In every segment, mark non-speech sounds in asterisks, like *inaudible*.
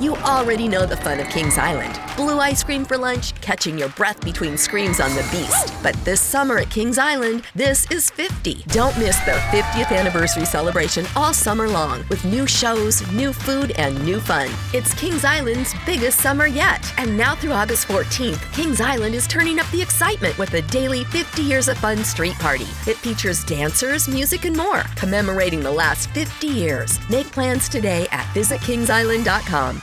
You already know the fun of Kings Island blue ice cream for lunch, catching your breath between screams on the beast. But this summer at Kings Island, this is 50. Don't miss the 50th anniversary celebration all summer long with new shows, new food, and new fun. It's Kings Island's biggest summer yet. And now through August 14th, Kings Island is turning up the excitement with a daily 50 Years of Fun street party. It features dancers, music, and more, commemorating the last 50 years. Make plans today at visitkingsisland.com.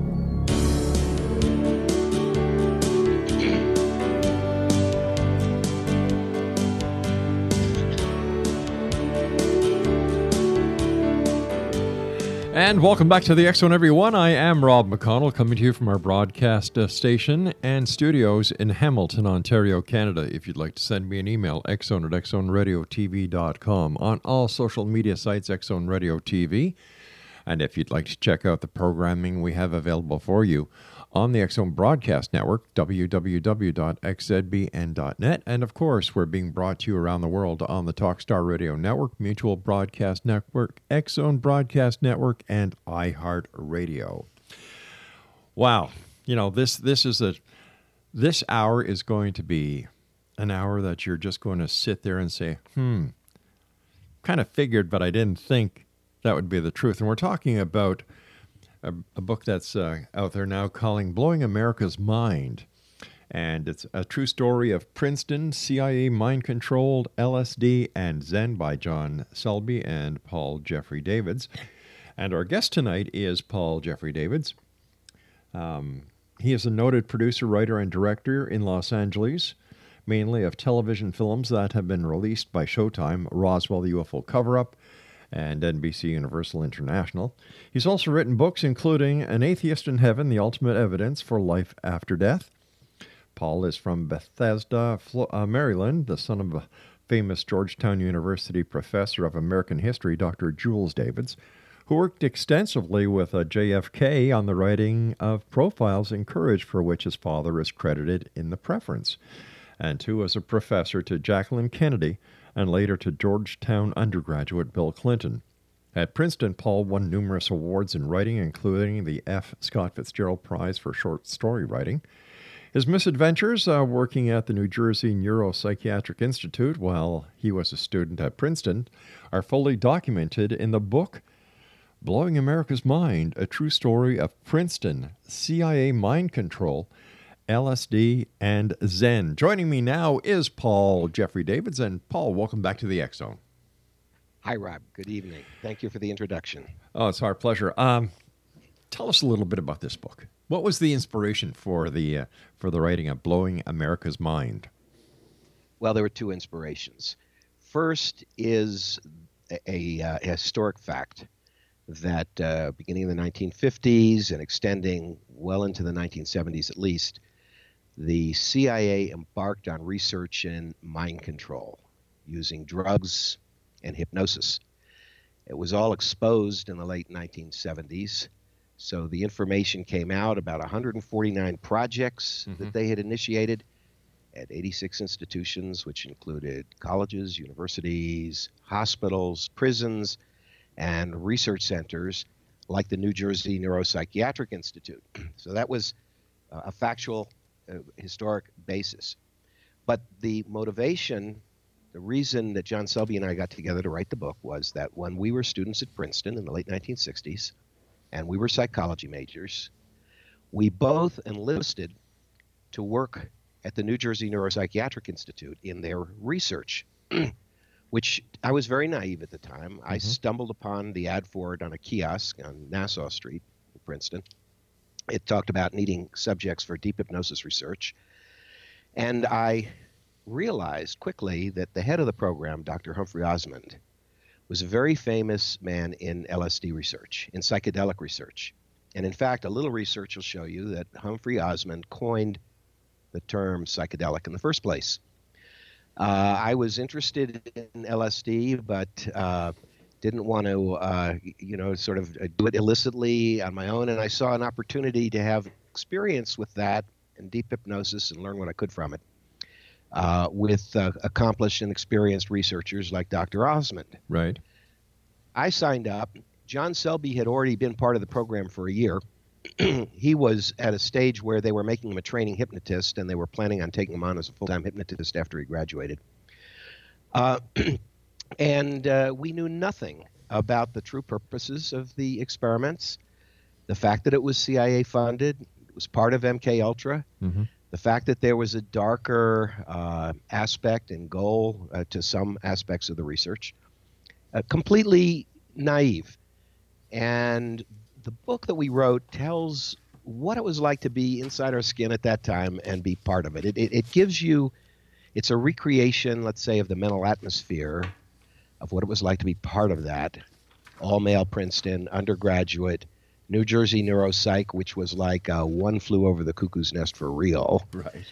And welcome back to the X Zone, everyone. I am Rob McConnell, coming to you from our broadcast uh, station and studios in Hamilton, Ontario, Canada. If you'd like to send me an email, xzone at xzoneradiotv.com. On all social media sites, Xzone Radio TV. And if you'd like to check out the programming we have available for you on the Zone Broadcast Network, www.xzbn.net. And of course, we're being brought to you around the world on the Talkstar Radio Network, Mutual Broadcast Network, Zone Broadcast Network, and iHeartRadio. Wow, you know this this is a this hour is going to be an hour that you're just going to sit there and say, hmm, kind of figured, but I didn't think that would be the truth. And we're talking about a, a book that's uh, out there now calling Blowing America's Mind. And it's a true story of Princeton, CIA mind controlled, LSD, and Zen by John Selby and Paul Jeffrey Davids. And our guest tonight is Paul Jeffrey Davids. Um, he is a noted producer, writer, and director in Los Angeles, mainly of television films that have been released by Showtime Roswell, the UFO Cover Up, and NBC Universal International. He's also written books including An Atheist in Heaven The Ultimate Evidence for Life After Death. Paul is from Bethesda, uh, Maryland, the son of a famous Georgetown University professor of American history, Dr. Jules Davids, who worked extensively with uh, JFK on the writing of profiles in courage for which his father is credited in the preference, and who was a professor to Jacqueline Kennedy and later to Georgetown undergraduate Bill Clinton. At Princeton, Paul won numerous awards in writing, including the F. Scott Fitzgerald Prize for Short Story Writing. His misadventures uh, working at the New Jersey Neuropsychiatric Institute while he was a student at Princeton are fully documented in the book Blowing America's Mind A True Story of Princeton CIA Mind Control LSD, and Zen. Joining me now is Paul Jeffrey Davids. And Paul, welcome back to the X Zone. Hi, Rob. Good evening. Thank you for the introduction. Oh, it's our pleasure. Um, tell us a little bit about this book. What was the inspiration for the uh, for the writing of "Blowing America's Mind"? Well, there were two inspirations. First is a, a, uh, a historic fact that uh, beginning in the 1950s and extending well into the 1970s at least, the CIA embarked on research in mind control using drugs and hypnosis. It was all exposed in the late 1970s. So the information came out about 149 projects mm-hmm. that they had initiated, at 86 institutions, which included colleges, universities, hospitals, prisons, and research centers like the New Jersey Neuropsychiatric Institute. *clears throat* so that was uh, a factual, uh, historic basis. But the motivation, the reason that John Selby and I got together to write the book was that when we were students at Princeton in the late 1960s, and we were psychology majors, we both enlisted to work at the New Jersey Neuropsychiatric Institute in their research, *clears throat* which I was very naive at the time. Mm-hmm. I stumbled upon the ad for it on a kiosk on Nassau Street in Princeton. It talked about needing subjects for deep hypnosis research. And I realized quickly that the head of the program, Dr. Humphrey Osmond, was a very famous man in LSD research, in psychedelic research. And in fact, a little research will show you that Humphrey Osmond coined the term psychedelic in the first place. Uh, I was interested in LSD, but uh, didn't want to, uh, you know, sort of uh, do it illicitly on my own. And I saw an opportunity to have experience with that and deep hypnosis and learn what I could from it uh, with uh, accomplished and experienced researchers like Dr. Osmond. Right. I signed up. John Selby had already been part of the program for a year. *clears throat* he was at a stage where they were making him a training hypnotist, and they were planning on taking him on as a full-time hypnotist after he graduated. *clears throat* And uh, we knew nothing about the true purposes of the experiments, the fact that it was CIA funded, it was part of MK Ultra, mm-hmm. the fact that there was a darker uh, aspect and goal uh, to some aspects of the research, uh, completely naive. And the book that we wrote tells what it was like to be inside our skin at that time and be part of it. It, it, it gives you, it's a recreation, let's say, of the mental atmosphere of what it was like to be part of that. All male Princeton, undergraduate, New Jersey neuropsych, which was like uh, one flew over the cuckoo's nest for real. Right.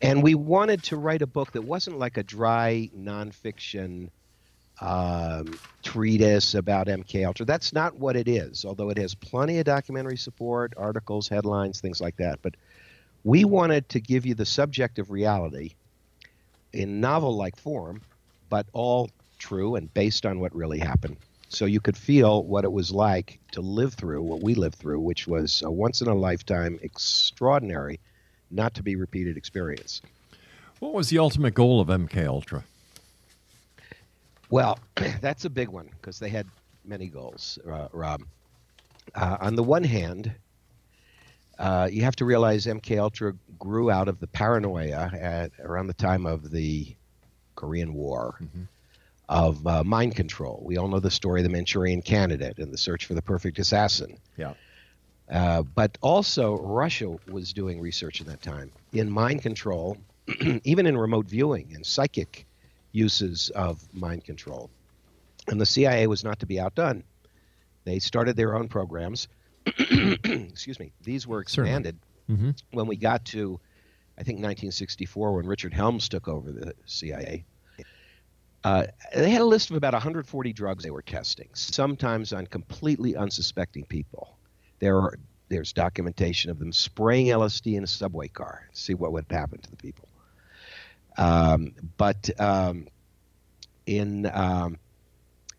And we wanted to write a book that wasn't like a dry nonfiction um, treatise about MK Ultra. That's not what it is, although it has plenty of documentary support, articles, headlines, things like that. But we wanted to give you the subjective reality in novel-like form, but all true and based on what really happened. So you could feel what it was like to live through what we lived through, which was a once in a lifetime, extraordinary, not to be repeated experience. What was the ultimate goal of MK Ultra? Well, *clears throat* that's a big one because they had many goals, uh, Rob. Uh, on the one hand, uh, you have to realize MK Ultra grew out of the paranoia at around the time of the Korean War mm-hmm. Of uh, mind control. We all know the story of the Manchurian Candidate and the search for the perfect assassin. Yeah. Uh, but also, Russia was doing research in that time in mind control, *clears throat* even in remote viewing and psychic uses of mind control. And the CIA was not to be outdone. They started their own programs. *clears throat* Excuse me. These were expanded mm-hmm. when we got to, I think, 1964 when Richard Helms took over the CIA. Uh, they had a list of about 140 drugs they were testing, sometimes on completely unsuspecting people. There are, there's documentation of them spraying LSD in a subway car see what would happen to the people. Um, but um, in um,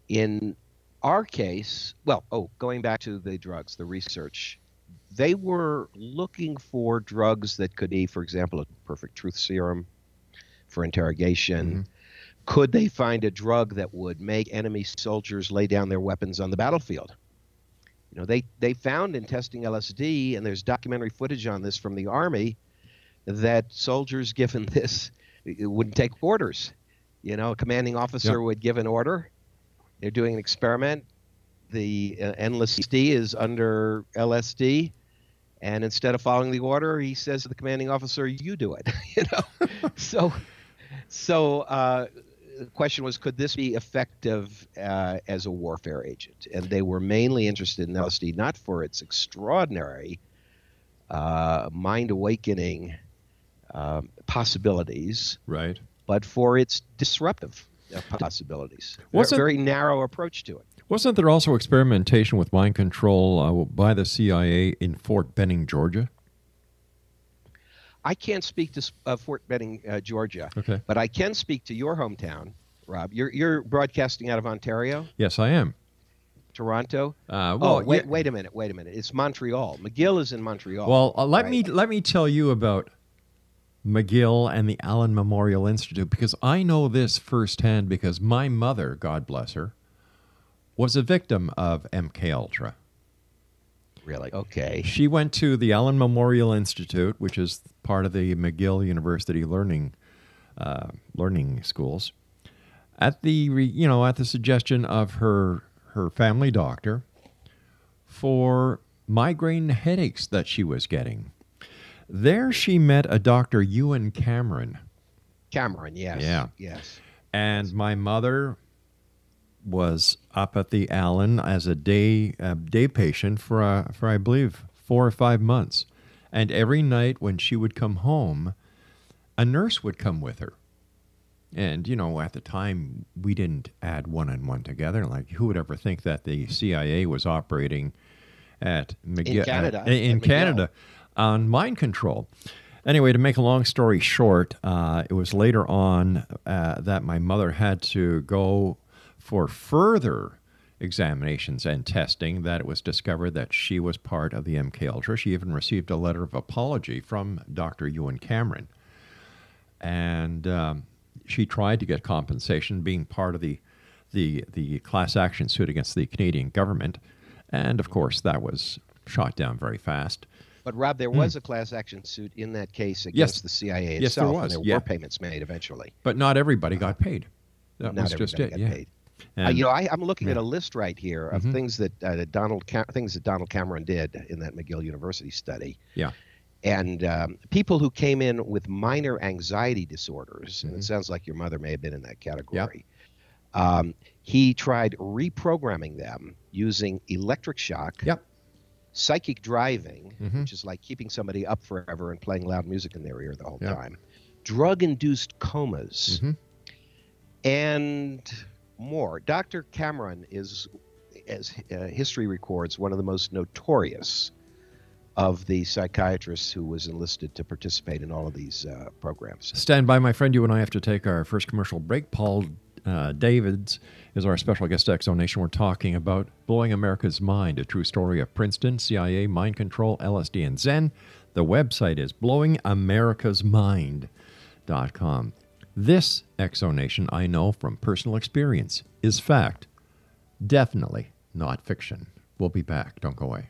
in our case, well, oh, going back to the drugs, the research, they were looking for drugs that could be, for example, a perfect truth serum for interrogation. Mm-hmm. Could they find a drug that would make enemy soldiers lay down their weapons on the battlefield? You know, they, they found in testing LSD, and there's documentary footage on this from the Army, that soldiers given *laughs* this wouldn't take orders. You know, a commanding officer yep. would give an order. They're doing an experiment. The uh, enlistee is under LSD, and instead of following the order, he says to the commanding officer, "You do it." *laughs* you know, *laughs* so so uh, the question was, could this be effective uh, as a warfare agent? And they were mainly interested in LSD, not for its extraordinary uh, mind awakening um, possibilities, right? But for its disruptive possibilities. Wasn't, very narrow approach to it. Wasn't there also experimentation with mind control uh, by the CIA in Fort Benning, Georgia? I can't speak to uh, Fort Benning, uh, Georgia. Okay. But I can speak to your hometown, Rob. You're you're broadcasting out of Ontario, Yes, I am. Toronto. Uh, oh, wait, yeah- wait a minute, wait a minute. It's Montreal. McGill is in Montreal. Well, uh, let right? me let me tell you about McGill and the Allen Memorial Institute because I know this firsthand because my mother, God bless her, was a victim of MK Ultra. Really? Okay. She went to the Allen Memorial Institute, which is part of the McGill University learning uh, learning schools, at the you know at the suggestion of her her family doctor for migraine headaches that she was getting. There, she met a Dr. Ewen Cameron, Cameron, yes. Yeah. Yes. and my mother was up at the Allen as a day uh, day patient for uh, for I believe four or five months, and every night when she would come home, a nurse would come with her. And you know, at the time, we didn't add one and one together. Like, who would ever think that the CIA was operating at McGill Canada, uh, in Canada on mind control? Anyway, to make a long story short, uh, it was later on uh, that my mother had to go for further examinations and testing that it was discovered that she was part of the MK Ultra. She even received a letter of apology from Dr. Ewen Cameron, and um, she tried to get compensation, being part of the the the class action suit against the Canadian government, and of course that was shot down very fast. But Rob, there was a class action suit in that case against the CIA Hmm. Yes, there itself, was, and there yeah. were payments made eventually. But not everybody got paid. That Not was just it. got Yeah. paid. Uh, you know, I, I'm looking at yeah. Mm-hmm. a list right here of things that uh, Donald Cam- things that Donald Cameron did in that McGill University study, yeah. and um, people who came in with minor anxiety disorders, Mm-hmm. and it sounds like your mother may have been in that category. Um, he tried reprogramming them using electric shock, Yep. psychic driving, Mhm. which is like keeping somebody up forever and playing loud music in their ear the whole Yep. time, drug-induced comas, Mhm. and more. Dr. Cameron is, as uh, history records, one of the most notorious of the psychiatrists who was enlisted to participate in all of these uh, programs. Stand by, my friend. You and I have to take our first commercial break. Paul uh, Davids is our special guest at Nation. We're talking about Blowing America's Mind, a true story of Princeton, CIA, mind control, LSD, and Zen. The website is blowingamericasmind.com. This exonation, I know from personal experience, is fact. Definitely not fiction. We'll be back. Don't go away.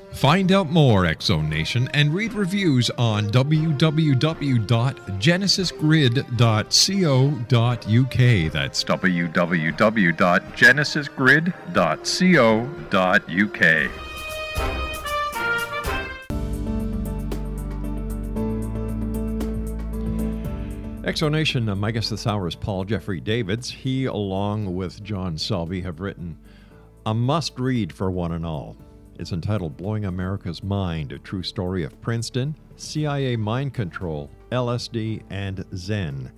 Find out more, Zone Nation, and read reviews on www.genesisgrid.co.uk. That's www.genesisgrid.co.uk. Exonation, uh, my guest this hour is Paul Jeffrey Davids. He, along with John Selby, have written a must read for one and all. It's entitled Blowing America's Mind A True Story of Princeton, CIA Mind Control, LSD, and Zen.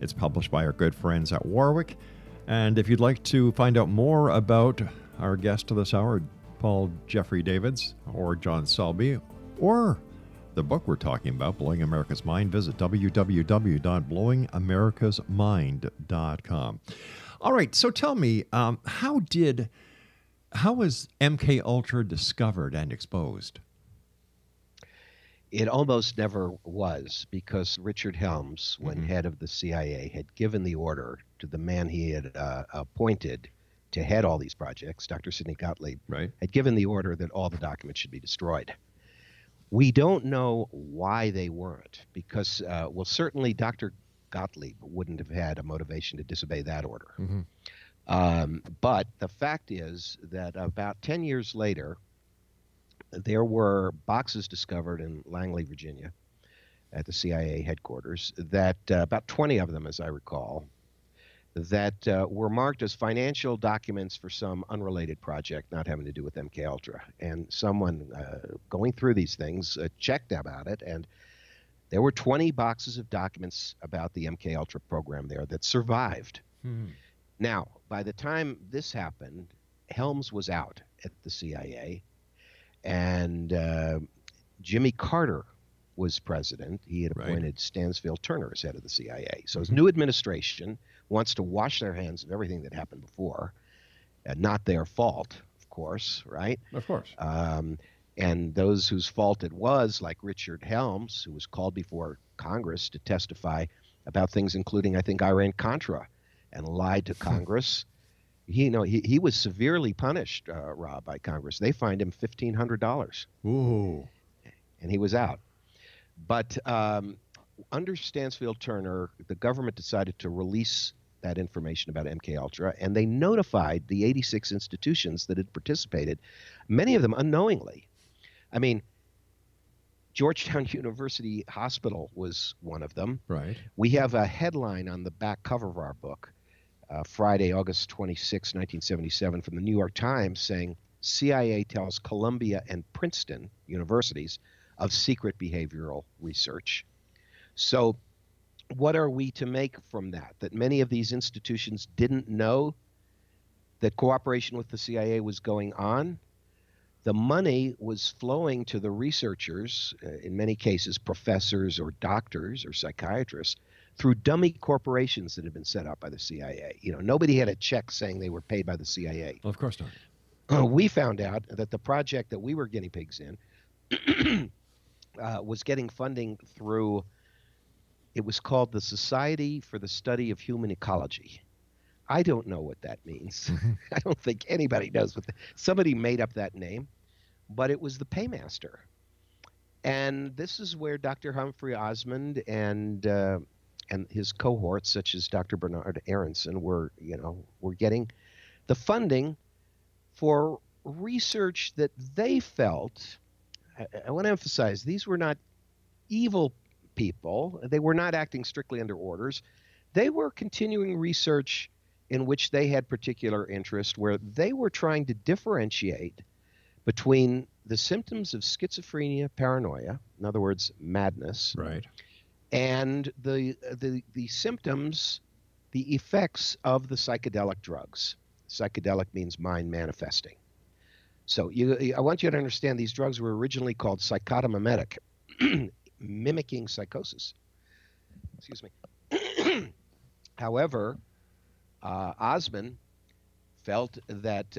It's published by our good friends at Warwick. And if you'd like to find out more about our guest of this hour, Paul Jeffrey Davids or John Selby, or the book we're talking about, Blowing America's Mind, visit www.blowingamericasmind.com. All right, so tell me, um, how did how was MK Ultra discovered and exposed? It almost never was because Richard Helms, when Mhm. head of the CIA, had given the order to the man he had uh, appointed to head all these projects, Dr. Sidney Gottlieb, Right. had given the order that all the documents should be destroyed. We don't know why they weren't, because, uh, well, certainly Dr. Gottlieb wouldn't have had a motivation to disobey that order. Mhm. Um, but the fact is that about 10 years later, there were boxes discovered in Langley, Virginia, at the CIA headquarters, that uh, about 20 of them, as I recall, that uh, were marked as financial documents for some unrelated project not having to do with MK Ultra. And someone uh, going through these things uh, checked about it, and there were 20 boxes of documents about the MK Ultra program there that survived. Now, by the time this happened, Helms was out at the CIA, and uh, Jimmy Carter was president. He had Right. appointed Stansfield Turner as head of the CIA. So his new administration wants to wash their hands of everything that happened before, and not their fault, of course, right? Of course. Um, and those whose fault it was, like Richard Helms, who was called before Congress to testify about things including, I think, Iran Contra, and lied to *laughs* Congress. He, you know, he, he was severely punished, uh, Rob, by Congress. They fined him fifteen hundred dollars, Ooh. and he was out. But um, under Stansfield Turner, the government decided to release that information about MK Ultra, and they notified the 86 institutions that had participated, many of them unknowingly. I mean, Georgetown *laughs* University Hospital was one of them. Right. We have a headline on the back cover of our book, uh, Friday, August 26, 1977, from the New York Times saying CIA tells Columbia and Princeton universities of secret behavioral research. So, what are we to make from that? That many of these institutions didn't know that cooperation with the CIA was going on? the money was flowing to the researchers, uh, in many cases professors or doctors or psychiatrists, through dummy corporations that had been set up by the CIA. You know, nobody had a check saying they were paid by the CIA. Well, of course not. Uh, we found out that the project that we were guinea pigs in *clears throat* uh, was getting funding through. It was called the Society for the Study of Human Ecology. I don't know what that means. *laughs* I don't think anybody knows what. The, somebody made up that name, but it was the paymaster. And this is where Dr. Humphrey Osmond and uh, and his cohorts, such as Dr. Bernard Aaronson, were you know were getting the funding for research that they felt. I, I want to emphasize these were not evil people. They were not acting strictly under orders. They were continuing research in which they had particular interest, where they were trying to differentiate between the symptoms of schizophrenia, paranoia, in other words, madness, Right. And the the the symptoms, the effects of the psychedelic drugs. Psychedelic means mind manifesting. So you, I want you to understand these drugs were originally called psychotomimetic, *clears throat* mimicking psychosis. Excuse me. *clears throat* However, uh, Osmond felt that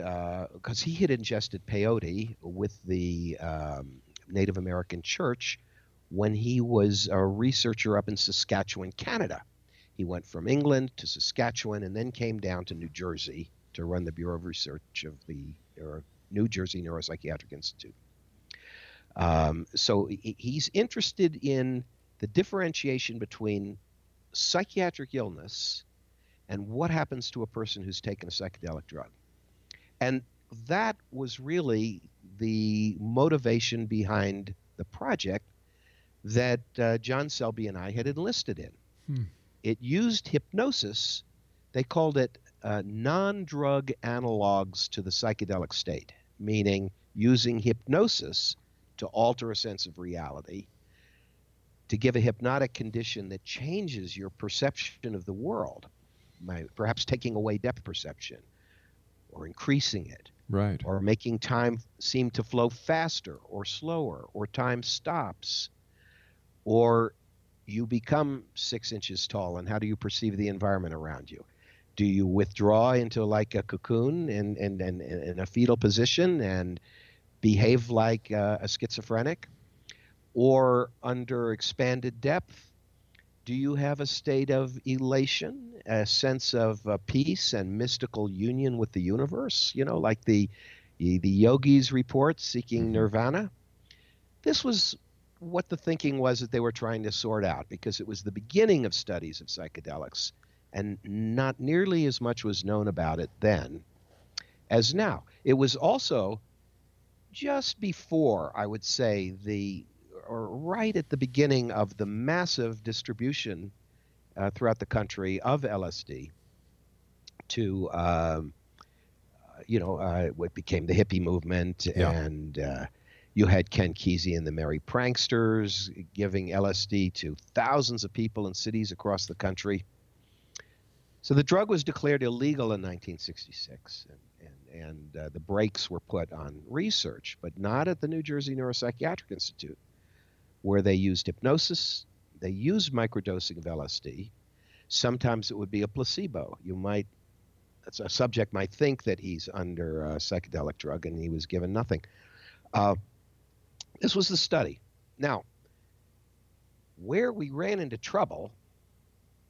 because he had ingested peyote with the um, Native American Church when he was a researcher up in Saskatchewan, Canada. He went from England to Saskatchewan and then came down to New Jersey to run the Bureau of Research of the New Jersey Neuropsychiatric Institute. Um, so he's interested in the differentiation between psychiatric illness and what happens to a person who's taken a psychedelic drug. And that was really the motivation behind the project that uh, John Selby and I had enlisted in. Hmm. It used hypnosis. They called it uh, non drug analogs to the psychedelic state, meaning using hypnosis to alter a sense of reality, to give a hypnotic condition that changes your perception of the world, perhaps taking away depth perception or increasing it Right. or making time seem to flow faster or slower, or time stops, or you become six inches tall, and how do you perceive the environment around you? Do you withdraw into like a cocoon and and and in a fetal position and behave like uh, a schizophrenic, or under expanded depth? Do you have a state of elation, a sense of uh, peace and mystical union with the universe? You know, like the the, the yogis report seeking nirvana. This was what the thinking was that they were trying to sort out because it was the beginning of studies of psychedelics and not nearly as much was known about it then as now. It was also just before, I would say, the or right at the beginning of the massive distribution uh, throughout the country of LSD to, um, uh, you know, uh, what became the hippie movement. Yeah. And uh, you had Ken Kesey and the Merry Pranksters giving LSD to thousands of people in cities across the country. So the drug was declared illegal in 1966, and, and, and uh, the brakes were put on research, but not at the New Jersey Neuropsychiatric Institute, where they used hypnosis, they used microdosing of LSD. Sometimes it would be a placebo. You might, a subject might think that he's under a psychedelic drug, and he was given nothing. Uh, this was the study. Now, where we ran into trouble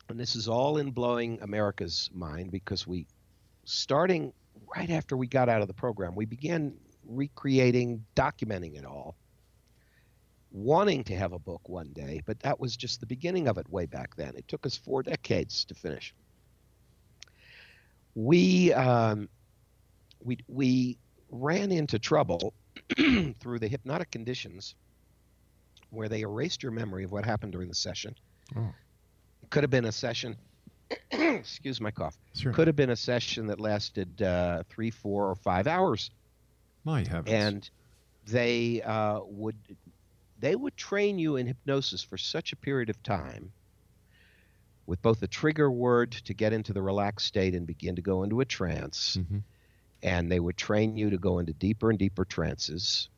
and this is all in blowing America's mind because we, starting right after we got out of the program, we began recreating, documenting it all, wanting to have a book one day, but that was just the beginning of it way back then. It took us four decades to finish. We, um, we, we ran into trouble *clears throat* through the hypnotic conditions where they erased your memory of what happened during the session. Oh. It could have been a session. *clears throat* excuse my cough. Sure. Could have been a session that lasted uh, three, four, or five hours, My heavens. and they uh, would they would train you in hypnosis for such a period of time, with both a trigger word to get into the relaxed state and begin to go into a trance, Mhm. And they would train you to go into deeper and deeper trances.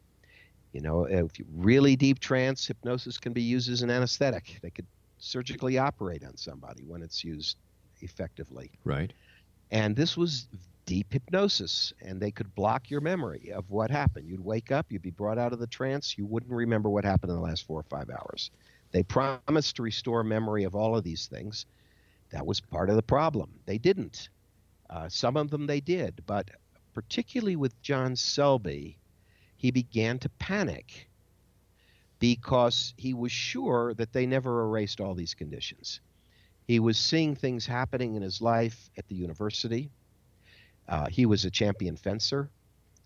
You know, if you really deep trance, hypnosis can be used as an anesthetic. They could surgically operate on somebody when it's used effectively. Right. And this was deep hypnosis, and they could block your memory of what happened. You'd wake up, you'd be brought out of the trance, you wouldn't remember what happened in the last four or five hours. They promised to restore memory of all of these things. That was part of the problem. They didn't. Uh, some of them they did, but particularly with John Selby, he began to panic because he was sure that they never erased all these conditions. He was seeing things happening in his life at the university. Uh, he was a champion fencer.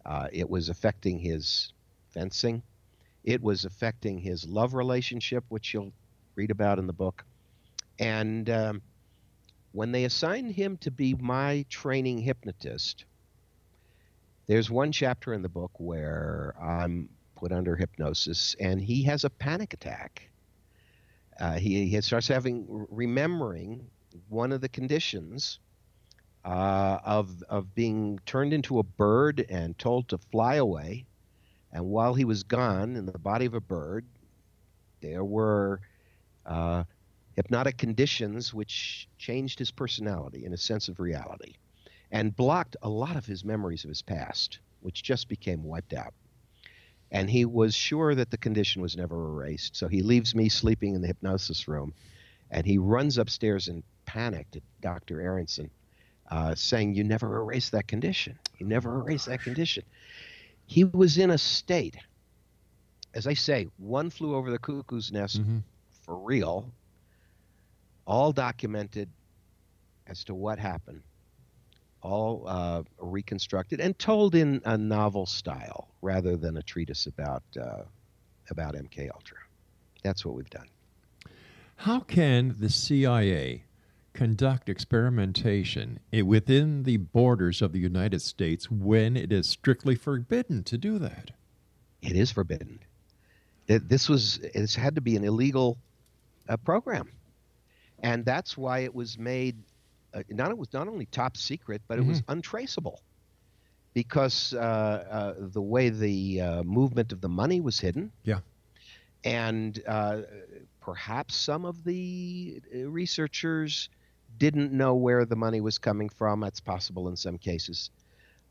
Uh, it was affecting his fencing. It was affecting his love relationship, which you'll read about in the book. And um, when they assigned him to be my training hypnotist, There's one chapter in the book where I'm put under hypnosis and he has a panic attack. Uh, he, he starts having remembering one of the conditions uh, of of being turned into a bird and told to fly away. And while he was gone in the body of a bird, there were uh, hypnotic conditions which changed his personality and his sense of reality, and blocked a lot of his memories of his past, which just became wiped out. And he was sure that the condition was never erased. So he leaves me sleeping in the hypnosis room, and he runs upstairs in panic to Dr. Aaronson uh, saying, You never erased that condition. You never erase that condition. He was in a state, as I say, one flew over the cuckoo's nest Mm-hmm. for real, all documented as to what happened, all uh, reconstructed and told in a novel style rather than a treatise about uh, about MK Ultra. That's what we've done. How can the CIA conduct experimentation within the borders of the United States when it is strictly forbidden to do that? It is forbidden. Th- This was it's had to be an illegal uh, program, and that's why it was made. Uh, not it was not only top secret, but it was untraceable, because uh, uh, the way the uh, movement of the money was hidden, Yeah. and uh, perhaps some of the researchers didn't know where the money was coming from. That's possible in some cases.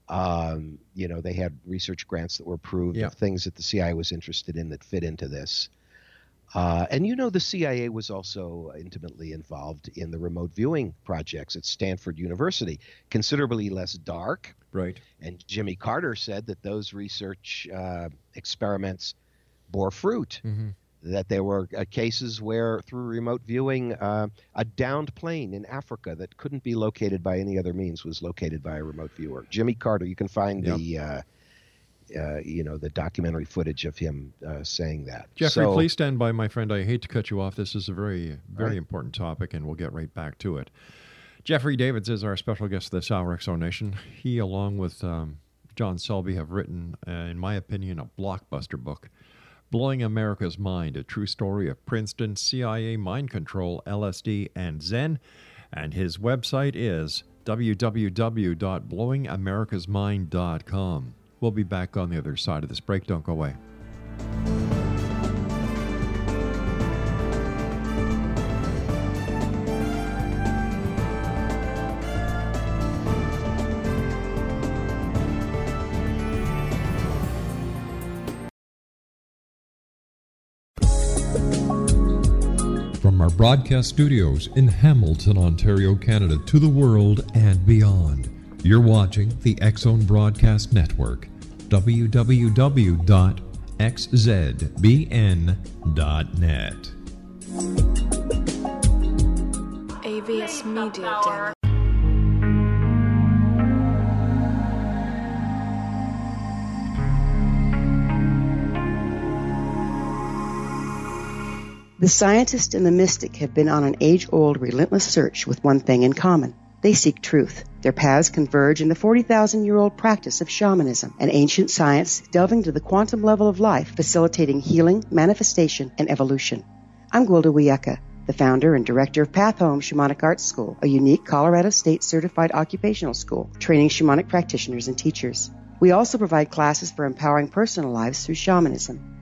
Um, you know, they had research grants that were approved Yeah. of things that the CIA was interested in that fit into this. Uh, and you know, the CIA was also intimately involved in the remote viewing projects at Stanford University, considerably less dark. Right. And Jimmy Carter said that those research uh, experiments bore fruit. That there were uh, cases where, through remote viewing, uh, a downed plane in Africa that couldn't be located by any other means was located by a remote viewer. Jimmy Carter, you can find the, uh, you know, the documentary footage of him uh, saying that. Jeffrey, So- please stand by, my friend. I hate to cut you off. This is a very, very right. important topic, and we'll get right back to it. Jeffrey Davids is our special guest this hour, Exonation. He, along with um, John Selby, have written, uh, in my opinion, a blockbuster book, Blowing America's Mind, a true story of Princeton, CIA, mind control, LSD, and Zen. And his website is www.blowingamericasmind.com. We'll be back on the other side of this break. Don't go away. From our broadcast studios in Hamilton, Ontario, Canada, to the world and beyond, you're watching the X Zone Broadcast Network. www.xzbn.net. AVS Media Den. The scientist and the mystic have been on an age old, relentless search with one thing in common. They seek truth. Their paths converge in the 40,000 year old practice of shamanism, an ancient science delving to the quantum level of life, facilitating healing, manifestation, and evolution. I'm Gwilda Wiyaka, the founder and director of Path Home Shamanic Arts School, a unique Colorado State certified occupational school training shamanic practitioners and teachers. We also provide classes for empowering personal lives through shamanism.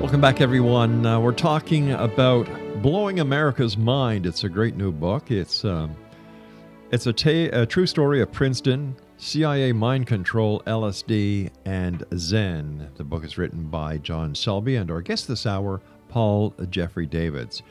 Welcome back, everyone. Uh, we're talking about blowing America's mind. It's a great new book. It's um, it's a, ta- a true story of Princeton, CIA mind control, LSD, and Zen. The book is written by John Selby and our guest this hour, Paul Jeffrey Davids.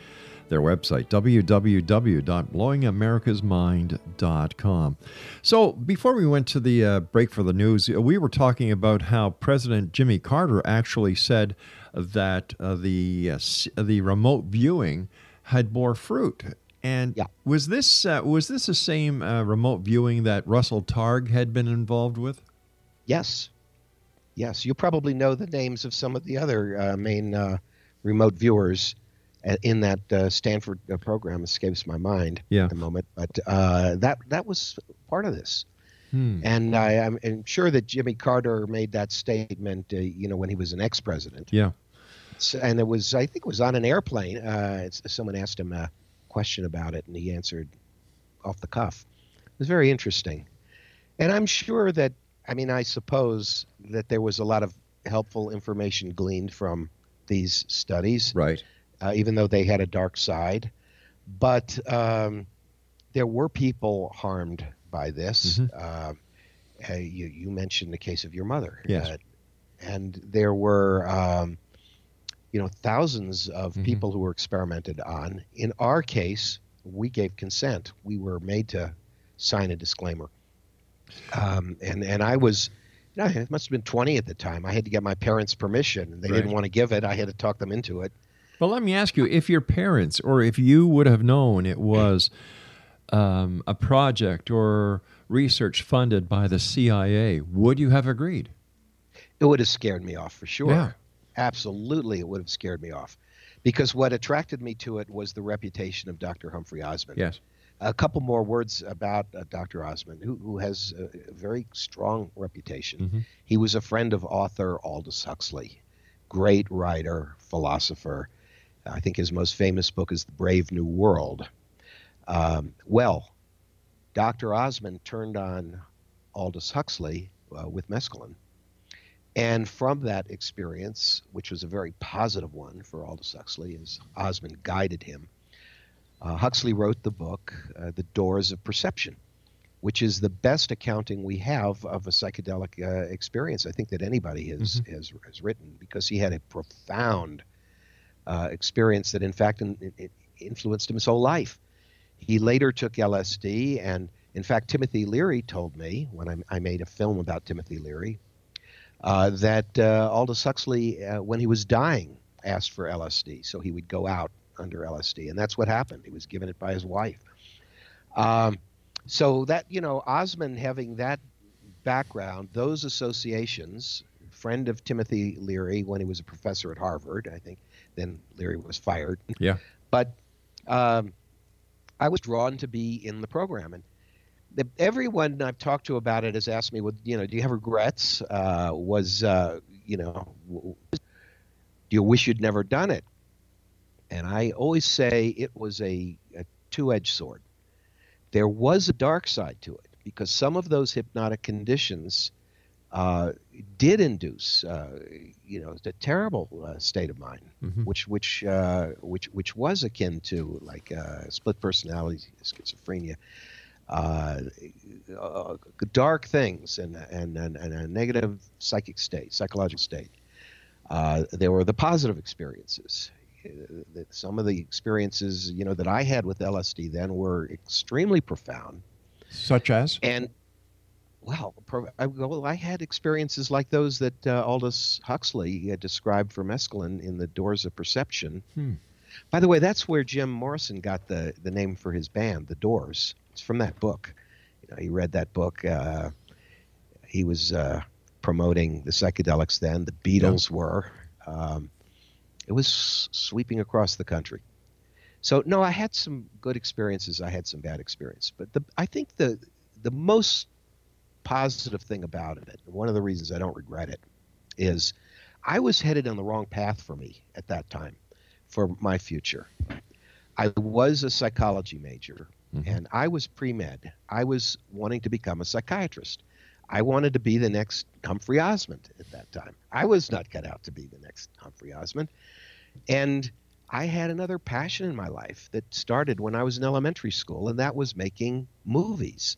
Their website, www.blowingamericasmind.com. So, before we went to the uh, break for the news, we were talking about how President Jimmy Carter actually said that uh, the uh, the remote viewing had bore fruit. And yeah. was this uh, was this the same uh, remote viewing that Russell Targ had been involved with? Yes, yes. You probably know the names of some of the other uh, main uh, remote viewers in that Stanford program. Escapes my mind yeah. at the moment, but that that was part of this. Hmm. And I, am sure that Jimmy Carter made that statement, uh, you know, when he was an ex-president. Yeah. So, and it was, I think, it was on an airplane. Uh, someone asked him a question about it, and he answered off the cuff. It was very interesting. And I'm sure that, I mean, I suppose that there was a lot of helpful information gleaned from these studies. Right. Uh, even though they had a dark side, but um, there were people harmed by this. Mm-hmm. Uh, you, you, mentioned the case of your mother. Yes. Uh, and there were, um, you know, thousands of Mm-hmm. people who were experimented on. In our case, we gave consent. We were made to sign a disclaimer. Um, and, and I was, you know, it must have been 20 at the time. I had to get my parents' permission. They Right. didn't want to give it. I had to talk them into it. Well, let me ask you: if your parents, or if you would have known it *clears throat* was um, a project or research funded by the CIA, would you have agreed? It would have scared me off for sure. Yeah. Absolutely, it would have scared me off. Because what attracted me to it was the reputation of Dr. Humphrey Osmond. Yes. A couple more words about uh, Dr. Osmond, who, who has a, a very strong reputation. Mhm. He was a friend of author Aldous Huxley, great writer, philosopher. I think his most famous book is The Brave New World. Um, well, Dr. Osmond turned on Aldous Huxley uh, with mescaline. And from that experience, which was a very positive one for Aldous Huxley, as Osmond guided him, uh, Huxley wrote the book, uh, The Doors of Perception, which is the best accounting we have of a psychedelic uh, experience I think that anybody has, has, has written because he had a profound uh, experience that, in fact, in, in, influenced him his whole life. He later took LSD, and in fact, Timothy Leary told me when I, I made a film about Timothy Leary uh, that uh, Aldous Huxley, uh, when he was dying, asked for LSD, so he would go out under LSD, and that's what happened. He was given it by his wife. Um, so that you know, Osmond having that background, those associations, friend of Timothy Leary when he was a professor at Harvard, I think. Then Leary was fired. Yeah. But um, I was drawn to be in the program, and everyone I've talked to about it has asked me, "Well, you know, do you have regrets? Uh, was uh, you know, do you wish you'd never done it? And I always say it was a, a two edged sword. There was a dark side to it because some of those hypnotic conditions uh, did induce, uh, you know, a terrible uh, state of mind, Mhm. which which uh, which which was akin to like uh, split personality schizophrenia, uh, uh, dark things and, and and and a negative psychic state, psychological state. Uh, there were the positive experiences. Some of the experiences, you know, that I had with LSD then were extremely profound. Such as? And well, I, well, I had experiences like those that uh, Aldous Huxley had described for mescaline in The Doors of Perception. Hmm. By the way, that's where Jim Morrison got the, the name for his band, The Doors. It's from that book. You know, he read that book. Uh, he was uh, promoting the psychedelics then. The Beatles were. Um, it was sweeping across the country. So no, I had some good experiences. I had some bad experiences, but the I think the the most positive thing about it, one of the reasons I don't regret it, is I was headed on the wrong path for me at that time, for my future. I was a psychology major, mm-hmm. and I was pre med. I was wanting to become a psychiatrist. I wanted to be the next Humphrey Osmond at that time. I was not cut out to be the next Humphrey Osmond. And I had another passion in my life that started when I was in elementary school, and that was making movies,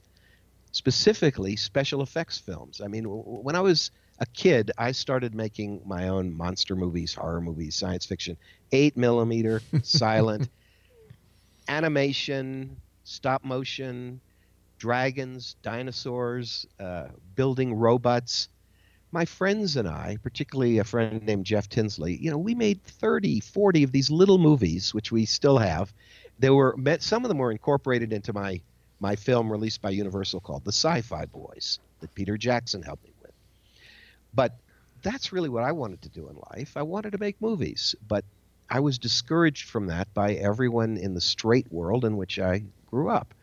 specifically special effects films. I mean, w- when I was a kid, I started making my own monster movies, horror movies, science fiction, eight millimeter, *laughs* silent, animation, stop motion, dragons, dinosaurs, uh, building robots. My friends and I, particularly a friend named Jeff Tinsley, you know, we made 30, 40 of these little movies, which we still have. They were met, some of them were incorporated into my my film released by Universal called The Sci-Fi Boys that Peter Jackson helped me with. But that's really what I wanted to do in life. I wanted to make movies, but I was discouraged from that by everyone in the straight world in which I grew up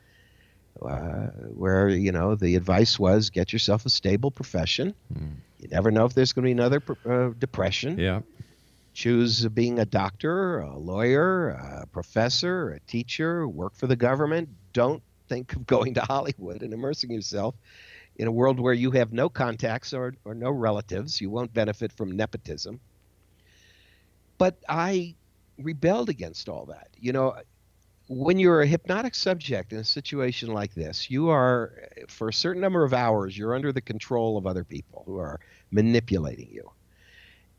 uh, where you know the advice was get yourself a stable profession. You never know if there's going to be another pr- uh, depression. Yeah. Choose being a doctor, a lawyer, a professor, a teacher, work for the government. Don't think of going to Hollywood and immersing yourself in a world where you have no contacts or, or no relatives. You won't benefit from nepotism. But I rebelled against all that. You know, when you're a hypnotic subject in a situation like this, you are, for a certain number of hours, you're under the control of other people who are manipulating you.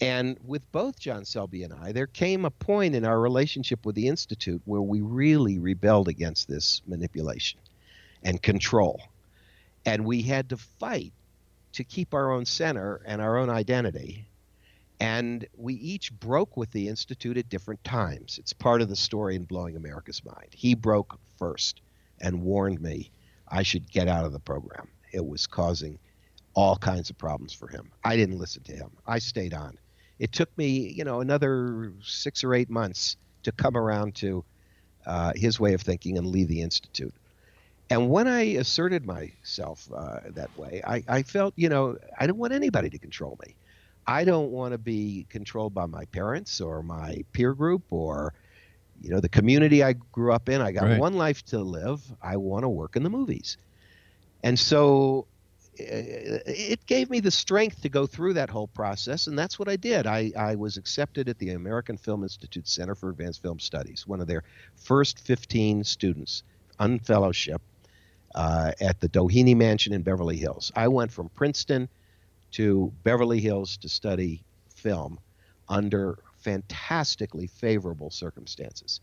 And with both John Selby and I, there came a point in our relationship with the Institute where we really rebelled against this manipulation and control. And we had to fight to keep our own center and our own identity. And we each broke with the Institute at different times. It's part of the story in Blowing America's Mind. He broke first and warned me I should get out of the program. It was causing all kinds of problems for him. I didn't listen to him. I stayed on. It took me, you know, another six or eight months to come around to uh, his way of thinking and leave the Institute. And when I asserted myself uh, that way, I, I felt, you know, I don't want anybody to control me. I don't want to be controlled by my parents or my peer group or, you know, the community I grew up in. I got Right. one life to live. I want to work in the movies. And so it gave me the strength to go through that whole process, and that's what I did. I, I was accepted at the American Film Institute Center for Advanced Film Studies, one of their first 15 students, unfellowship, uh, at the Doheny Mansion in Beverly Hills. I went from Princeton to Beverly Hills to study film under fantastically favorable circumstances.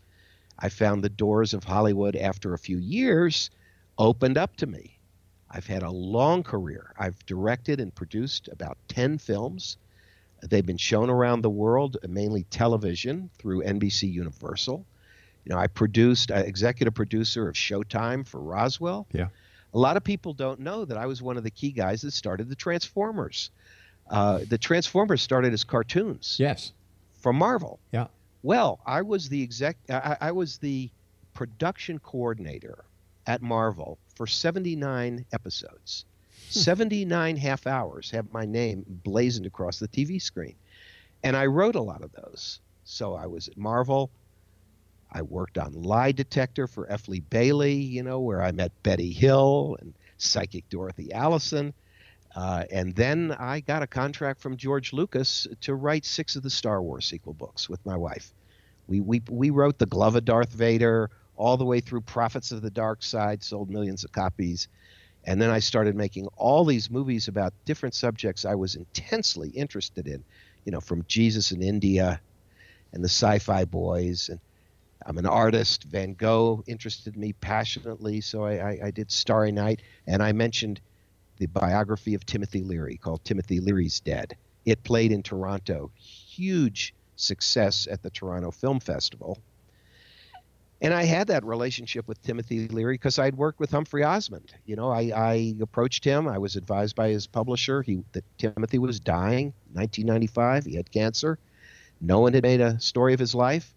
I found the doors of Hollywood after a few years opened up to me. I've had a long career. I've directed and produced about 10 films. They've been shown around the world, mainly television through NBC Universal. You know, I produced, uh, executive producer of Showtime for Roswell. Yeah. A lot of people don't know that I was one of the key guys that started the Transformers. Uh, the Transformers started as cartoons. Yes. From Marvel. Yeah. Well, I was the exec. I, I was the production coordinator at Marvel for 79 episodes. 79 half hours have my name blazoned across the TV screen. And I wrote a lot of those. So I was at Marvel. I worked on Lie Detector for F. Lee Bailey, you know, where I met Betty Hill and psychic Dorothy Allison. Uh, and then I got a contract from George Lucas to write six of the Star Wars sequel books with my wife. We, we, we wrote The Glove of Darth Vader all the way through Prophets of the Dark Side, sold millions of copies. And then I started making all these movies about different subjects I was intensely interested in, you know, from Jesus in India and the sci fi boys. And I'm an artist. Van Gogh interested me passionately. So I, I, I did Starry Night. And I mentioned the biography of Timothy Leary called Timothy Leary's Dead. It played in Toronto. Huge success at the Toronto Film Festival. And I had that relationship with Timothy Leary because I'd worked with Humphrey Osmond. You know, I, I approached him. I was advised by his publisher he, that Timothy was dying, 1995. He had cancer. No one had made a story of his life.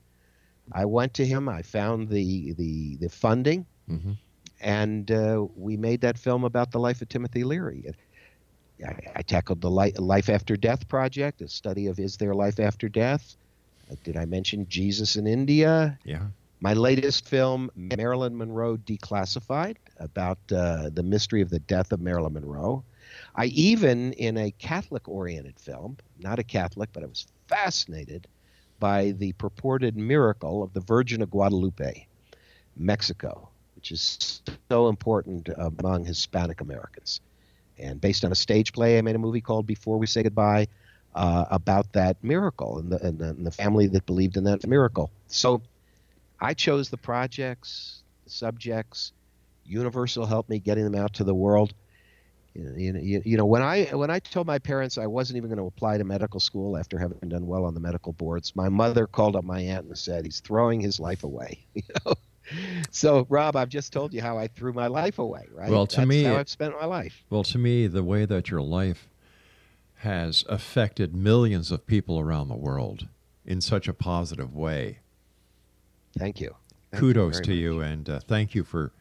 I went to him. I found the the the funding, mm-hmm. and uh, we made that film about the life of Timothy Leary. I, I tackled the life after death project, a study of is there life after death. Uh, did I mention Jesus in India? Yeah. My latest film, Marilyn Monroe Declassified, about uh, the mystery of the death of Marilyn Monroe. I even, in a Catholic oriented film, not a Catholic, but I was fascinated by the purported miracle of the Virgin of Guadalupe, Mexico, which is so important among Hispanic Americans. And based on a stage play, I made a movie called Before We Say Goodbye uh, about that miracle and the, and the, and the family that believed in that miracle. So I chose the projects, the subjects. Universal helped me getting them out to the world. You know, you, you know, when I when I told my parents I wasn't even going to apply to medical school after having done well on the medical boards, my mother called up my aunt and said he's throwing his life away. *laughs* You know, so Rob, I've just told you how I threw my life away. Right? Well, to That's me, how I've spent my life. Well, to me, the way that your life has affected millions of people around the world in such a positive way Thank you. Thank kudos you to much. you and uh, thank you for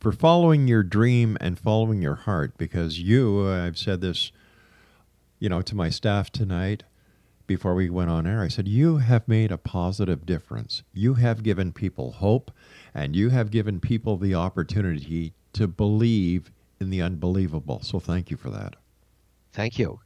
for following your dream and following your heart because you uh, I've said this you know to my staff tonight before we went on air I said you have made a positive difference you have given people hope and you have given people the opportunity to believe in the unbelievable so thank you for that Thank you.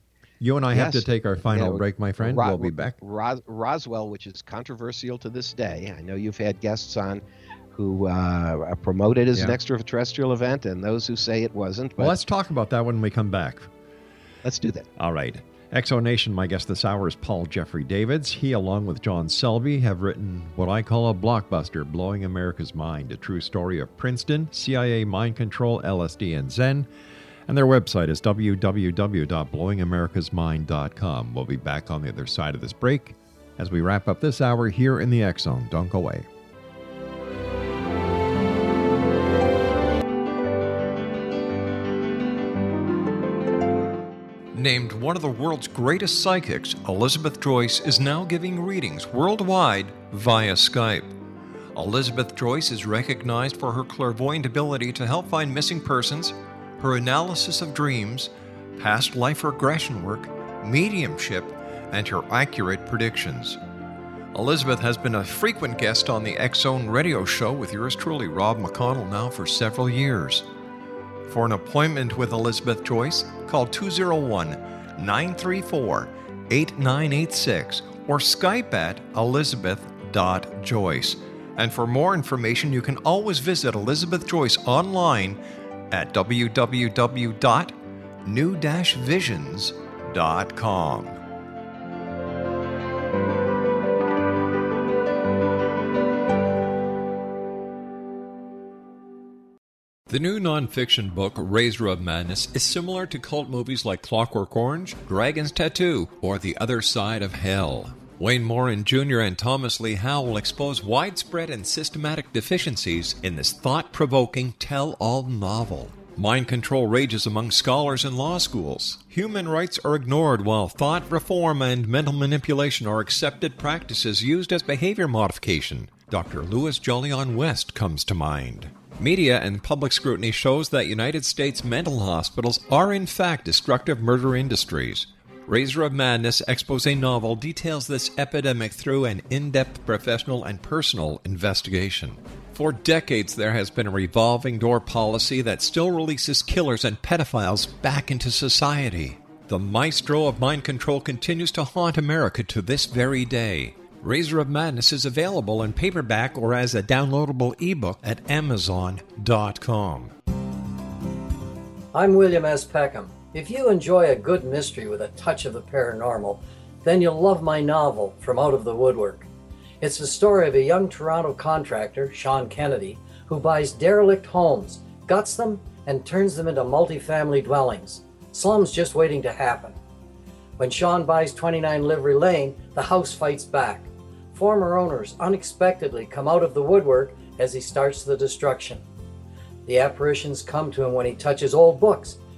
You and I have to take our final Yeah, break my friend Ro- we'll be back Ros- Roswell, which is controversial to this day. I know you've had guests on who uh, promote it as an extraterrestrial event, and those who say it wasn't. But well let's talk about that when we come back let's do that. All right. Exo Nation, my guest this hour is Paul Jeffrey Davids. He, along with John Selby, have written what I call a blockbuster, Blowing America's Mind, a true story of Princeton, CIA mind control, LSD, and Zen. And their website is www.blowingamericasmind.com. We'll be back on the other side of this break as we wrap up this hour here in the Zone. Don't go away. Named one of the world's greatest psychics, Elizabeth Joyce is now giving readings worldwide via Skype. Elizabeth Joyce is recognized for her clairvoyant ability to help find missing persons, her analysis of dreams, past life regression work, mediumship, and her accurate predictions. Elizabeth has been a frequent guest on the Zone radio show with yours truly, Rob McConnell, now for several years. For an appointment with Elizabeth Joyce, call 201 934 8986 or Skype at elizabeth.joyce. And for more information, you can always visit Elizabeth Joyce online at www.new-visions.com. The new nonfiction book, Razor of Madness, is similar to cult movies like Clockwork Orange, Dragon's Tattoo, or The Other Side of Hell. Wayne Morin Jr. and Thomas Lee Howe will expose widespread and systematic deficiencies in this thought provoking tell all novel. Mind control rages among scholars and law schools. Human rights are ignored while thought reform and mental manipulation are accepted practices used as behavior modification. Dr. Louis Jolyon West comes to mind. Media and public scrutiny shows that United States mental hospitals are in fact destructive murder industries. Razor of Madness expose novel details this epidemic through an in depth professional and personal investigation. For decades, there has been a revolving door policy that still releases killers and pedophiles back into society. The maestro of mind control continues to haunt America to this very day. Razor of Madness is available in paperback or as a downloadable ebook at Amazon.com. I'm William S. Peckham. If you enjoy a good mystery with a touch of the paranormal, then you'll love my novel, From Out of the Woodwork. It's the story of a young Toronto contractor, Sean Kennedy, who buys derelict homes, guts them, and turns them into multifamily dwellings. Slums just waiting to happen. When Sean buys 29 Livery Lane, the house fights back former owners unexpectedly come out of the woodwork as he starts the destruction. The apparitions come to him when he touches old books,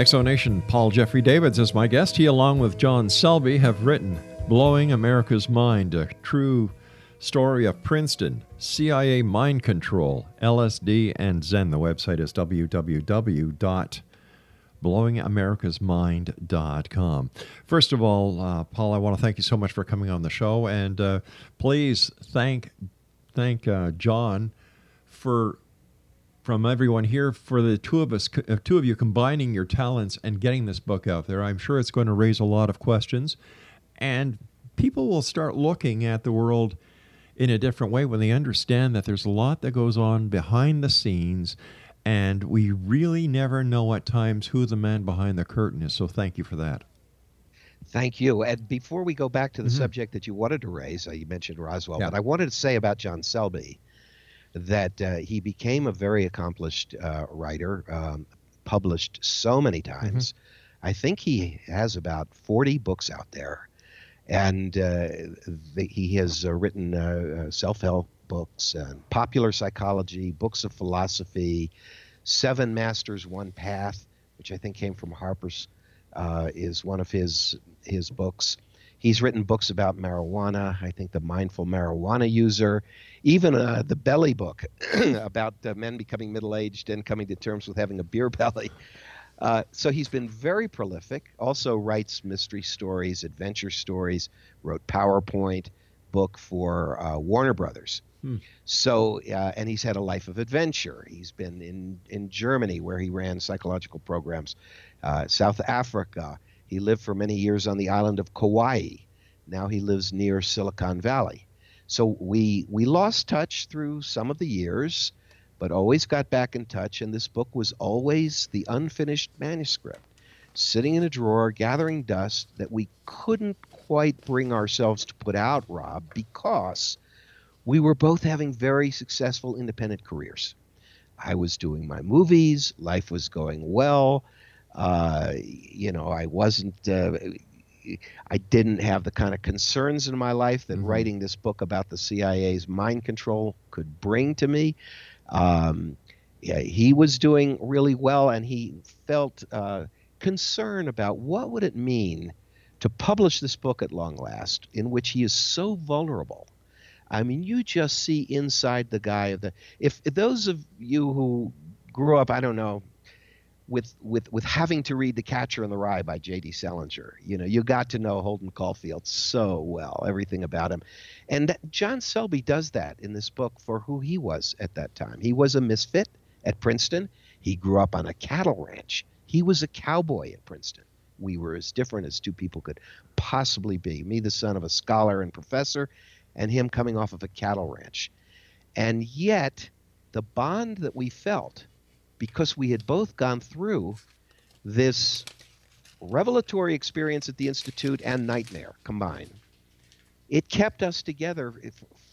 Exonation Paul Jeffrey Davids is my guest. He, along with John Selby, have written Blowing America's Mind, a true story of Princeton, CIA mind control, LSD, and Zen. The website is www.blowingamericasmind.com. First of all, uh, Paul, I want to thank you so much for coming on the show, and uh, please thank thank uh, John for from everyone here for the two of us, uh, two of you combining your talents and getting this book out there. I'm sure it's going to raise a lot of questions, and people will start looking at the world in a different way when they understand that there's a lot that goes on behind the scenes and we really never know at times who the man behind the curtain is. So thank you for that. Thank you. And before we go back to the mm-hmm. subject that you wanted to raise, uh, you mentioned Roswell, yeah. but I wanted to say about John Selby that uh, he became a very accomplished uh, writer, um, published so many times. Mm-hmm. I think he has about 40 books out there and uh, the, he has uh, written uh, uh, self-help books and popular psychology, books of philosophy, Seven Masters, One Path, which I think came from Harper's, uh, is one of his his books. He's written books about marijuana. I think the mindful marijuana user, even uh, the belly book *clears throat* about men becoming middle aged and coming to terms with having a beer *laughs* belly. Uh, so he's been very prolific. Also writes mystery stories, adventure stories. Wrote PowerPoint book for uh, Warner Brothers. Hmm. So uh, and he's had a life of adventure. He's been in in Germany where he ran psychological programs, uh, South Africa. He lived for many years on the island of Kauai. Now he lives near Silicon Valley. So we we lost touch through some of the years but always got back in touch. And this book was always the unfinished manuscript, sitting in a drawer, gathering dust that we couldn't quite bring ourselves to put out, Rob, because we were both having very successful independent careers. I was doing my movies, life was going well. Uh, you know, I wasn't. Uh, I didn't have the kind of concerns in my life that mm-hmm. writing this book about the CIA's mind control could bring to me. Um, yeah, he was doing really well, and he felt uh, concern about what would it mean to publish this book at long last, in which he is so vulnerable. I mean, you just see inside the guy of the. If, if those of you who grew up, I don't know, with with with having to read The Catcher in the Rye by J.D. Salinger. You know, you got to know Holden Caulfield so well, everything about him. And John Selby does that in this book for who he was at that time. He was a misfit at Princeton. He grew up on a cattle ranch. He was a cowboy at Princeton. We were as different as two people could possibly be. Me, the son of a scholar and professor, and him coming off of a cattle ranch. And yet, the bond that we felt because we had both gone through this revelatory experience at the Institute and nightmare combined. It kept us together.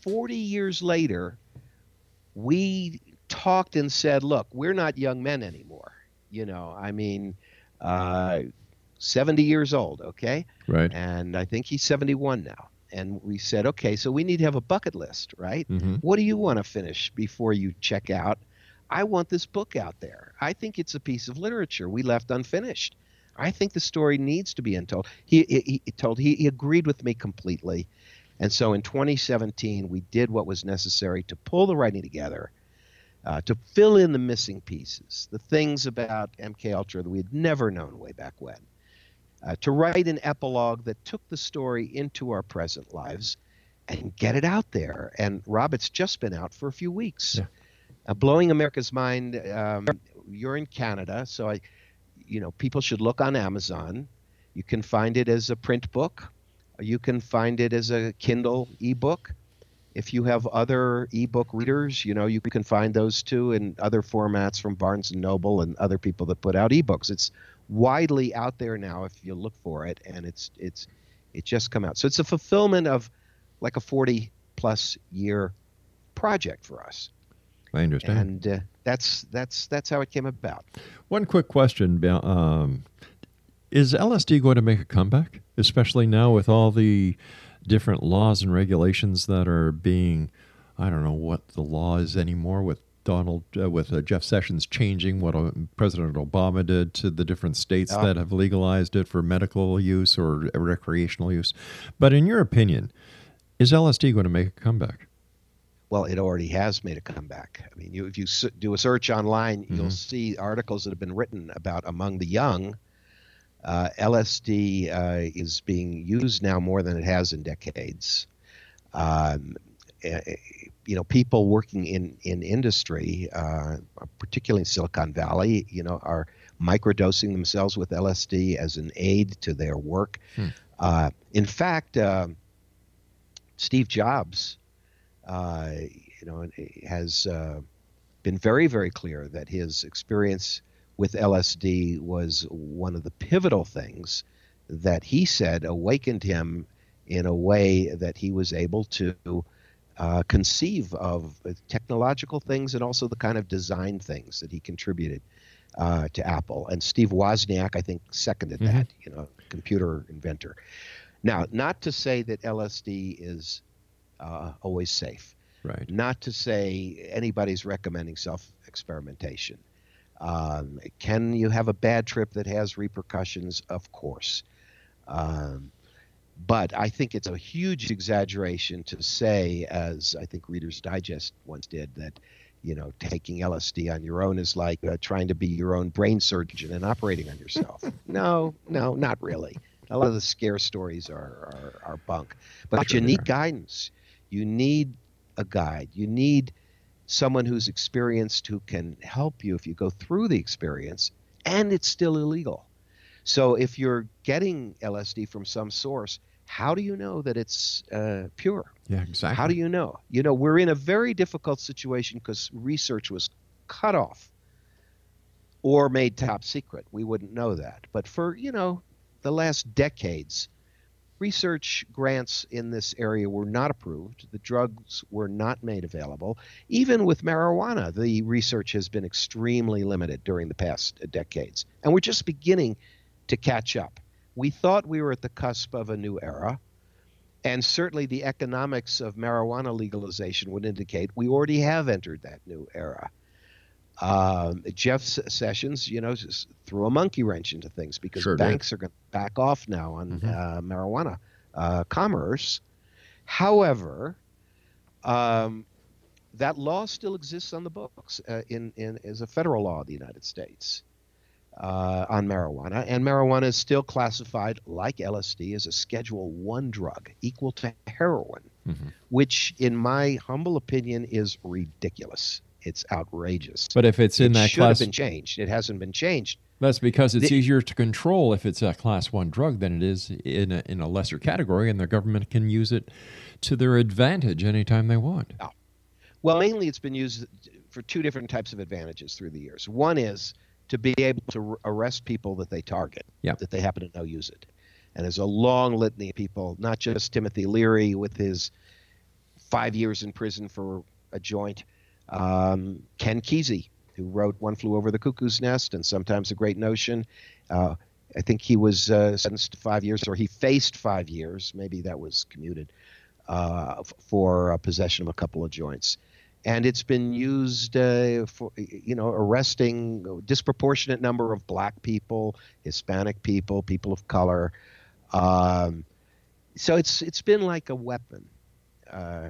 40 years later, we talked and said, look, we're not young men anymore. You know, I mean, uh, 70 years old, okay? Right. And I think he's 71 now. And we said, okay, so we need to have a bucket list, right? Mhm. What do you want to finish before you check out? I want this book out there. I think it's a piece of literature we left unfinished. I think the story needs to be untold. He, he, he told he, he agreed with me completely, and so in 2017 we did what was necessary to pull the writing together, uh, to fill in the missing pieces, the things about MK Ultra that we had never known way back when, uh, to write an epilogue that took the story into our present lives, and get it out there. And Rob, it's just been out for a few weeks. Uh, blowing America's mind. Um, you're in Canada, so I, you know, people should look on Amazon. You can find it as a print book. You can find it as a Kindle ebook. If you have other ebook readers, you know, you can find those too in other formats from Barnes and Noble and other people that put out ebooks. It's widely out there now if you look for it, and it's it's it just come out. So it's a fulfillment of like a 40 plus year project for us. I understand. And uh, that's that's that's how it came about. One quick question: um, Is LSD going to make a comeback, especially now with all the different laws and regulations that are being? I don't know what the law is anymore with Donald uh, with uh, Jeff Sessions changing what uh, President Obama did to the different states that have legalized it for medical use or recreational use. But in your opinion, is LSD going to make a comeback? Well, it already has made a comeback. I mean, you, if you do a search online, you'll Mhm. see articles that have been written about among the young. Uh, LSD uh, is being used now more than it has in decades. Um, you know, people working in in industry, uh, particularly in Silicon Valley, you know, are microdosing themselves with LSD as an aid to their work. Hmm. Uh, in fact, uh, Steve Jobs, uh, you know, has uh, been very, very clear that his experience with LSD was one of the pivotal things that he said awakened him in a way that he was able to uh, conceive of technological things and also the kind of design things that he contributed uh, to Apple. And Steve Wozniak, I think, seconded Mhm. that, you know, computer inventor. Now, not to say that LSD is uh, always safe. Right. Not to say anybody's recommending self experimentation. Um, can you have a bad trip that has repercussions? Of course. Um, but I think it's a huge exaggeration to say, as I think Reader's Digest once did, that you know taking LSD on your own is like uh, trying to be your own brain surgeon and operating on yourself. *laughs* no, no, not really. A lot of the scare stories are are, are bunk, but Sure you need guidance. You need a guide. You need someone who's experienced who can help you if you go through the experience, and it's still illegal. So if you're getting LSD from some source, how do you know that it's uh, pure? Yeah, exactly. How do you know? You know, we're in a very difficult situation because research was cut off or made top secret. We wouldn't know that. But for, you know, the last decades, research grants in this area were not approved. The drugs were not made available. Even with marijuana, the research has been extremely limited during the past decades. And we're just beginning to catch up. We thought we were at the cusp of a new era. And certainly the economics of marijuana legalization would indicate we already have entered that new era. Um, Jeff Sessions, you know, just threw a monkey wrench into things because Sure did. banks are going to back off now on Mhm. uh, marijuana uh, commerce. However, um, that law still exists on the books uh, in, in as a federal law of the United States uh, on marijuana, and marijuana is still classified like LSD as a Schedule One drug, equal to heroin, Mhm. which, in my humble opinion, is ridiculous. It's outrageous. But if it's in it that should class- have been changed. It hasn't been changed. That's because it's The- easier to control if it's a class one drug than it is in a, in a lesser category, and the government can use it to their advantage anytime they want. Oh. Well, mainly it's been used for two different types of advantages through the years. One is to be able to arrest people that they target, that they happen to know use it. And there's a long litany of people, not just Timothy Leary with his five years in prison for a joint, um, Ken Kesey, who wrote One Flew Over the Cuckoo's Nest and Sometimes a Great Notion. Uh, I think he was uh, sentenced to five years, or he faced five years. Maybe that was commuted uh, for uh, possession of a couple of joints. And it's been used uh, for, you know, arresting a disproportionate number of black people, Hispanic people, people of color. Um, so it's it's been like a weapon uh,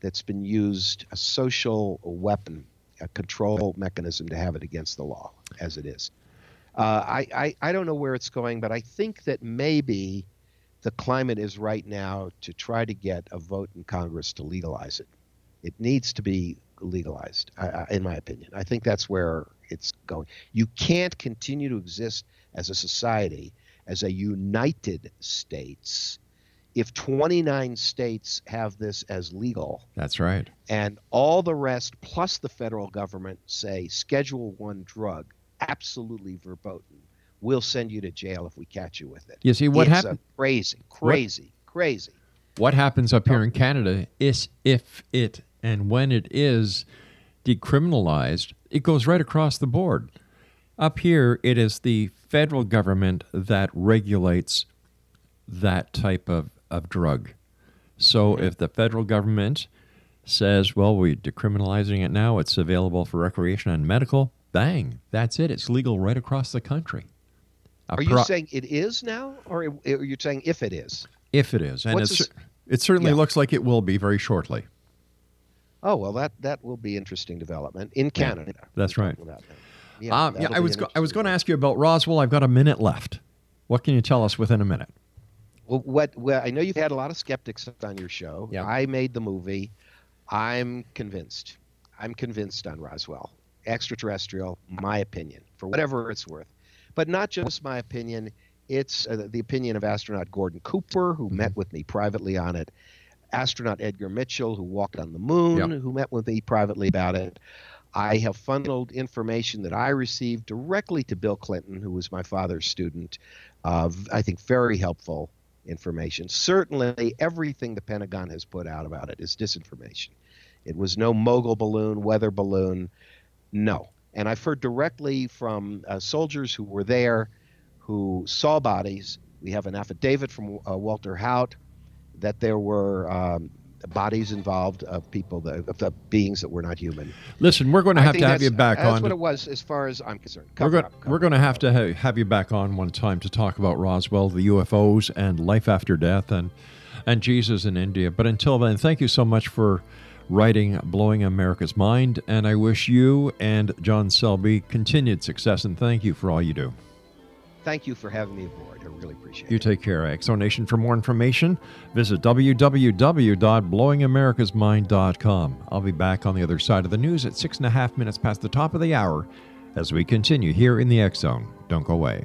that's been used, a social weapon, a control mechanism to have it against the law, as it is. Uh, I, I I don't know where it's going, but I think that maybe the climate is right now to try to get a vote in Congress to legalize it. It needs to be legalized, in my opinion. I think that's where it's going. You can't continue to exist as a society, as a United States, if 29 states have this as legal That's right. and all the rest plus the federal government say schedule one drug absolutely verboten we'll send you to jail if we catch you with it You see, what happened- crazy crazy crazy What happens up here in oh. Canada is if it and when it is decriminalized, it goes right across the board. Up here, it is the federal government that regulates that type of, of drug. So if the federal government says, well, we're decriminalizing it now, it's available for recreation and medical, bang, that's it. It's legal right across the country. A are you pro- saying it is now or are you saying if it is if it is? And it certainly Yeah. looks like it will be very shortly. oh well that that will be interesting development in canada That's right. Yeah, um, yeah I was go- I was going to ask you about Roswell. I've got a minute left. What can you tell us within a minute? Well, what? Well, I know you've had a lot of skeptics on your show. Yeah. I made the movie. I'm convinced. I'm convinced on Roswell. Extraterrestrial, my opinion, for whatever it's worth. But not just my opinion. It's uh, the opinion of astronaut Gordon Cooper, who met with me privately on it. Astronaut Edgar Mitchell, who walked on the moon, Yep. who met with me privately about it. I have funneled information that I received directly to Bill Clinton, who was my father's student. Uh, I think very helpful information. Certainly, everything the Pentagon has put out about it is disinformation. It was no mogul balloon, weather balloon, no. And I've heard directly from uh, soldiers who were there, who saw bodies. We have an affidavit from uh, Walter Haut that there were um, bodies involved of people, that, of the beings that were not human. Listen, we're going to have to have you back That's on. That's what it was, as far as I'm concerned. we're going up. we're going to have to ha- have you back on one time to talk about Roswell, the UFOs, and life after death, and and Jesus in India. But until then, thank you so much for writing "Blowing America's Mind," and I wish you and John Selby continued success. And thank you for all you do. Thank you for having me aboard. I really appreciate it. You take care, Exonation. For more information, visit www.blowingamericasmind.com. I'll be back on the other side of the news at six and a half minutes past the top of the hour as we continue here in the X Zone. Don't go away.